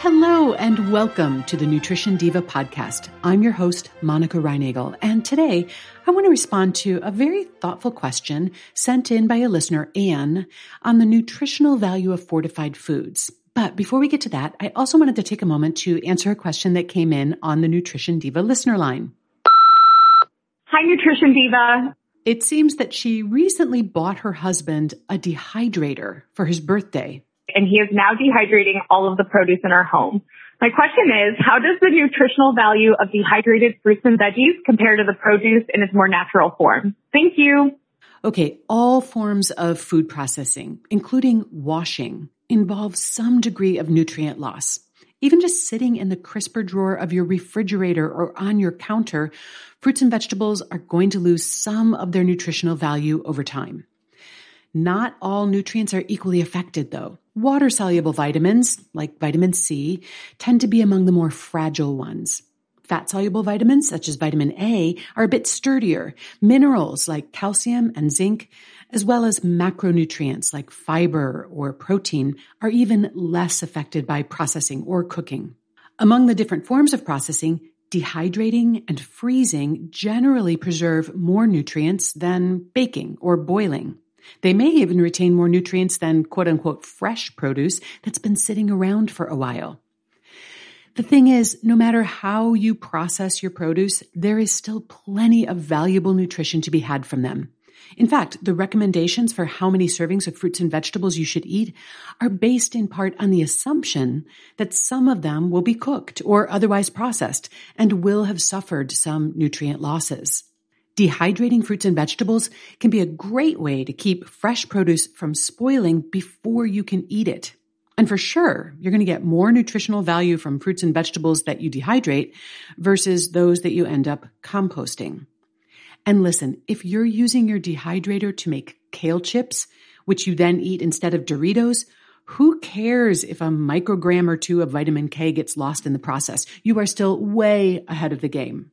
Hello and welcome to the Nutrition Diva podcast. I'm your host, Monica Reinagel, and today I want to respond to a very thoughtful question sent in by a listener, Anne, on the nutritional value of fortified foods. But before we get to that, I also wanted to take a moment to answer a question that came in on the Nutrition Diva listener line. Hi, Nutrition Diva. It seems that she recently bought her husband a dehydrator for his birthday and he is now dehydrating all of the produce in our home. My question is, how does the nutritional value of dehydrated fruits and veggies compare to the produce in its more natural form? Thank you. Okay, all forms of food processing, including washing, involve some degree of nutrient loss. Even just sitting in the crisper drawer of your refrigerator or on your counter, fruits and vegetables are going to lose some of their nutritional value over time. Not all nutrients are equally affected though. Water soluble vitamins, like vitamin C, tend to be among the more fragile ones. Fat soluble vitamins, such as vitamin A, are a bit sturdier. Minerals like calcium and zinc, as well as macronutrients like fiber or protein, are even less affected by processing or cooking. Among the different forms of processing, dehydrating and freezing generally preserve more nutrients than baking or boiling. They may even retain more nutrients than quote unquote fresh produce that's been sitting around for a while. The thing is, no matter how you process your produce, there is still plenty of valuable nutrition to be had from them. In fact, the recommendations for how many servings of fruits and vegetables you should eat are based in part on the assumption that some of them will be cooked or otherwise processed and will have suffered some nutrient losses. Dehydrating fruits and vegetables can be a great way to keep fresh produce from spoiling before you can eat it. And for sure, you're going to get more nutritional value from fruits and vegetables that you dehydrate versus those that you end up composting. And listen, if you're using your dehydrator to make kale chips, which you then eat instead of Doritos, who cares if a microgram or two of vitamin K gets lost in the process? You are still way ahead of the game.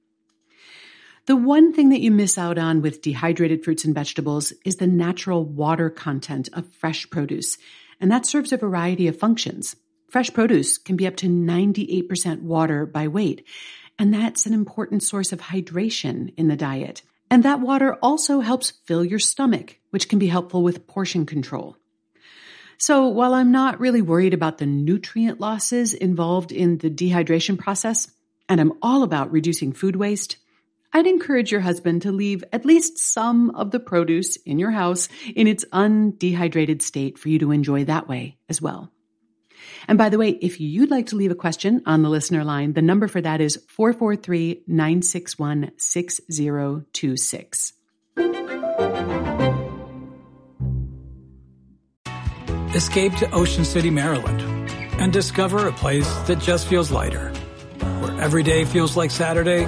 The one thing that you miss out on with dehydrated fruits and vegetables is the natural water content of fresh produce, and that serves a variety of functions. Fresh produce can be up to 98% water by weight, and that's an important source of hydration in the diet. And that water also helps fill your stomach, which can be helpful with portion control. So while I'm not really worried about the nutrient losses involved in the dehydration process, and I'm all about reducing food waste, I'd encourage your husband to leave at least some of the produce in your house in its undehydrated state for you to enjoy that way as well. And by the way, if you'd like to leave a question on the listener line, the number for that is 443 961 6026. Escape to Ocean City, Maryland, and discover a place that just feels lighter, where every day feels like Saturday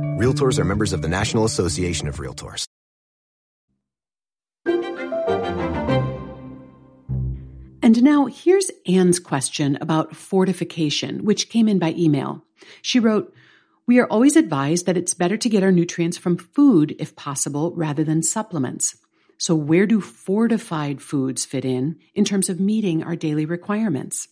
Realtors are members of the National Association of Realtors. And now here's Anne's question about fortification, which came in by email. She wrote, we are always advised that it's better to get our nutrients from food if possible rather than supplements. So where do fortified foods fit in in terms of meeting our daily requirements?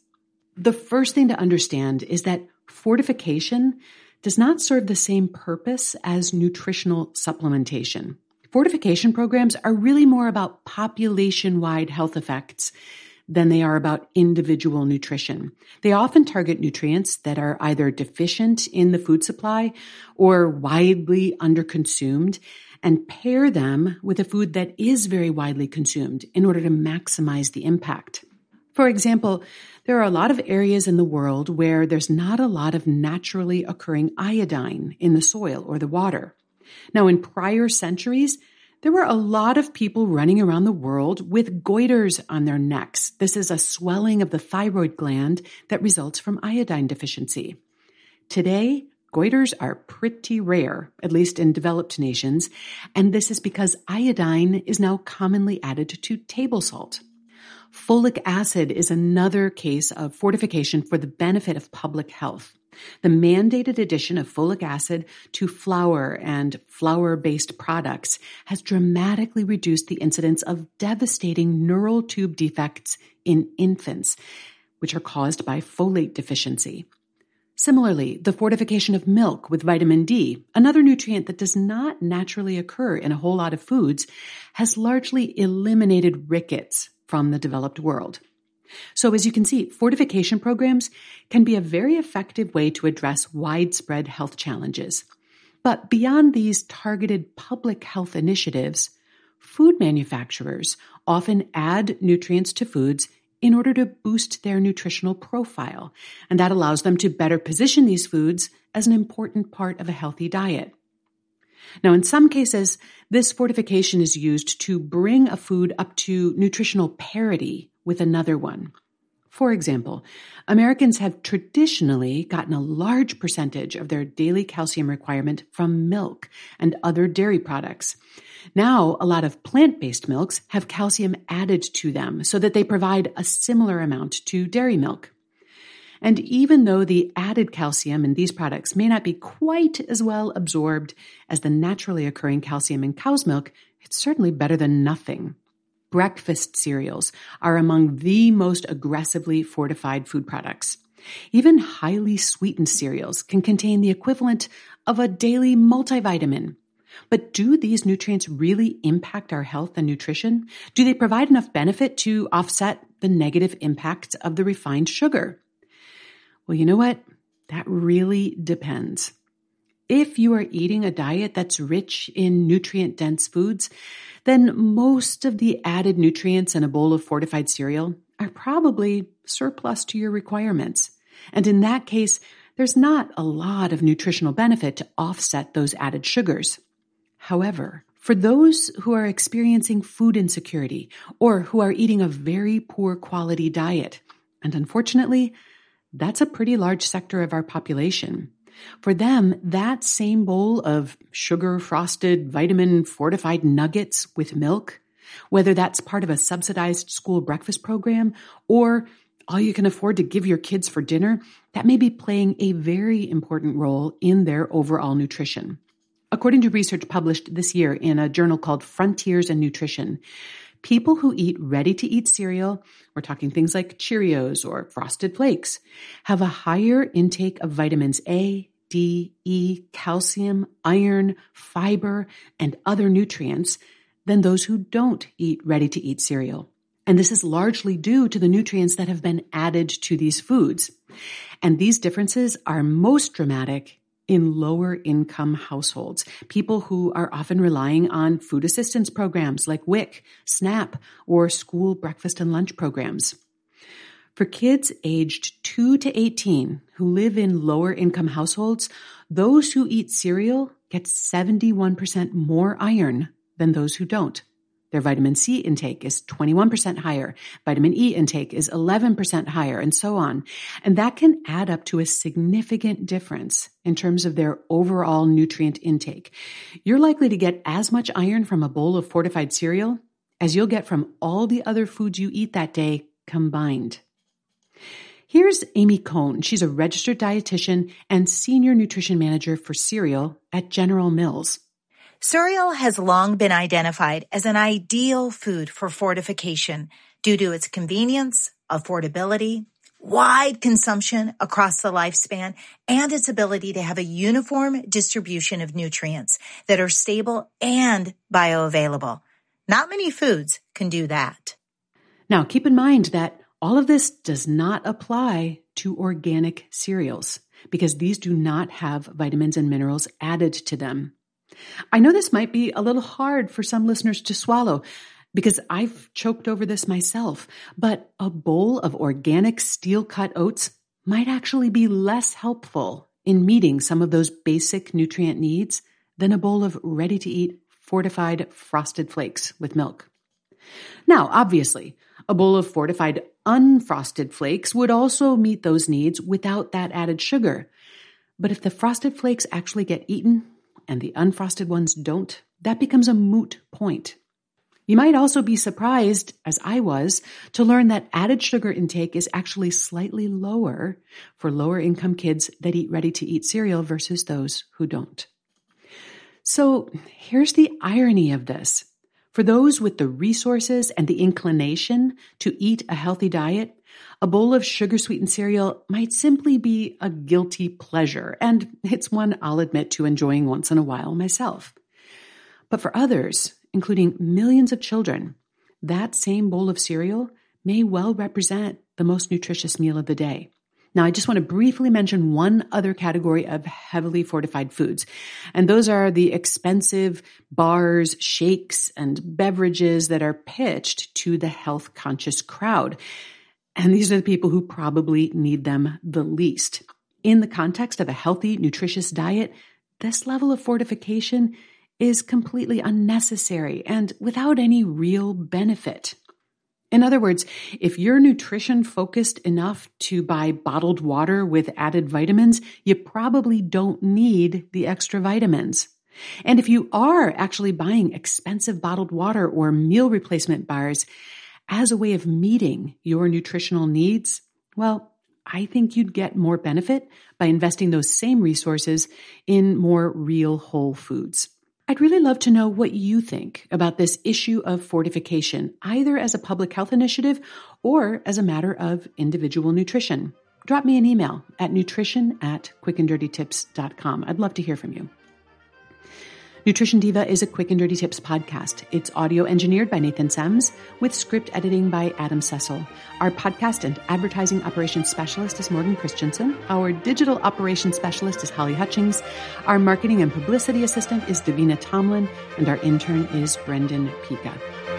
The first thing to understand is that fortification does not serve the same purpose as nutritional supplementation. Fortification programs are really more about population wide health effects than they are about individual nutrition. They often target nutrients that are either deficient in the food supply or widely underconsumed and pair them with a food that is very widely consumed in order to maximize the impact. For example, there are a lot of areas in the world where there's not a lot of naturally occurring iodine in the soil or the water. Now, in prior centuries, there were a lot of people running around the world with goiters on their necks. This is a swelling of the thyroid gland that results from iodine deficiency. Today, goiters are pretty rare, at least in developed nations, and this is because iodine is now commonly added to table salt. Folic acid is another case of fortification for the benefit of public health. The mandated addition of folic acid to flour and flour based products has dramatically reduced the incidence of devastating neural tube defects in infants, which are caused by folate deficiency. Similarly, the fortification of milk with vitamin D, another nutrient that does not naturally occur in a whole lot of foods, has largely eliminated rickets from the developed world. So as you can see, fortification programs can be a very effective way to address widespread health challenges. But beyond these targeted public health initiatives, food manufacturers often add nutrients to foods in order to boost their nutritional profile, and that allows them to better position these foods as an important part of a healthy diet. Now, in some cases, this fortification is used to bring a food up to nutritional parity with another one. For example, Americans have traditionally gotten a large percentage of their daily calcium requirement from milk and other dairy products. Now, a lot of plant based milks have calcium added to them so that they provide a similar amount to dairy milk. And even though the added calcium in these products may not be quite as well absorbed as the naturally occurring calcium in cow's milk, it's certainly better than nothing. Breakfast cereals are among the most aggressively fortified food products. Even highly sweetened cereals can contain the equivalent of a daily multivitamin. But do these nutrients really impact our health and nutrition? Do they provide enough benefit to offset the negative impacts of the refined sugar? Well, you know what? That really depends. If you are eating a diet that's rich in nutrient dense foods, then most of the added nutrients in a bowl of fortified cereal are probably surplus to your requirements. And in that case, there's not a lot of nutritional benefit to offset those added sugars. However, for those who are experiencing food insecurity or who are eating a very poor quality diet, and unfortunately, that's a pretty large sector of our population. For them, that same bowl of sugar frosted, vitamin fortified nuggets with milk, whether that's part of a subsidized school breakfast program or all you can afford to give your kids for dinner, that may be playing a very important role in their overall nutrition. According to research published this year in a journal called Frontiers in Nutrition, people who eat ready to eat cereal, we're talking things like Cheerios or Frosted Flakes, have a higher intake of vitamins A, D, E, calcium, iron, fiber, and other nutrients than those who don't eat ready to eat cereal. And this is largely due to the nutrients that have been added to these foods. And these differences are most dramatic in lower income households, people who are often relying on food assistance programs like WIC, SNAP, or school breakfast and lunch programs. For kids aged 2 to 18 who live in lower income households, those who eat cereal get 71% more iron than those who don't. Their vitamin C intake is 21% higher. Vitamin E intake is 11% higher and so on. And that can add up to a significant difference in terms of their overall nutrient intake. You're likely to get as much iron from a bowl of fortified cereal as you'll get from all the other foods you eat that day combined. Here's Amy Cohn. She's a registered dietitian and senior nutrition manager for cereal at General Mills. Cereal has long been identified as an ideal food for fortification due to its convenience, affordability, wide consumption across the lifespan, and its ability to have a uniform distribution of nutrients that are stable and bioavailable. Not many foods can do that. Now, keep in mind that all of this does not apply to organic cereals because these do not have vitamins and minerals added to them. I know this might be a little hard for some listeners to swallow because I've choked over this myself, but a bowl of organic steel cut oats might actually be less helpful in meeting some of those basic nutrient needs than a bowl of ready to eat fortified frosted flakes with milk. Now, obviously, a bowl of fortified unfrosted flakes would also meet those needs without that added sugar. But if the frosted flakes actually get eaten, and the unfrosted ones don't, that becomes a moot point. You might also be surprised, as I was, to learn that added sugar intake is actually slightly lower for lower income kids that eat ready to eat cereal versus those who don't. So here's the irony of this. For those with the resources and the inclination to eat a healthy diet, a bowl of sugar sweetened cereal might simply be a guilty pleasure, and it's one I'll admit to enjoying once in a while myself. But for others, including millions of children, that same bowl of cereal may well represent the most nutritious meal of the day. Now, I just want to briefly mention one other category of heavily fortified foods, and those are the expensive bars, shakes, and beverages that are pitched to the health conscious crowd. And these are the people who probably need them the least. In the context of a healthy, nutritious diet, this level of fortification is completely unnecessary and without any real benefit. In other words, if you're nutrition focused enough to buy bottled water with added vitamins, you probably don't need the extra vitamins. And if you are actually buying expensive bottled water or meal replacement bars, as a way of meeting your nutritional needs, well, I think you'd get more benefit by investing those same resources in more real whole foods. I'd really love to know what you think about this issue of fortification, either as a public health initiative or as a matter of individual nutrition. Drop me an email at nutrition at quickanddirtytips.com. I'd love to hear from you. Nutrition Diva is a quick and dirty tips podcast. It's audio engineered by Nathan Semes with script editing by Adam Cecil. Our podcast and advertising operations specialist is Morgan Christensen. Our digital operations specialist is Holly Hutchings. Our marketing and publicity assistant is Davina Tomlin. And our intern is Brendan Pika.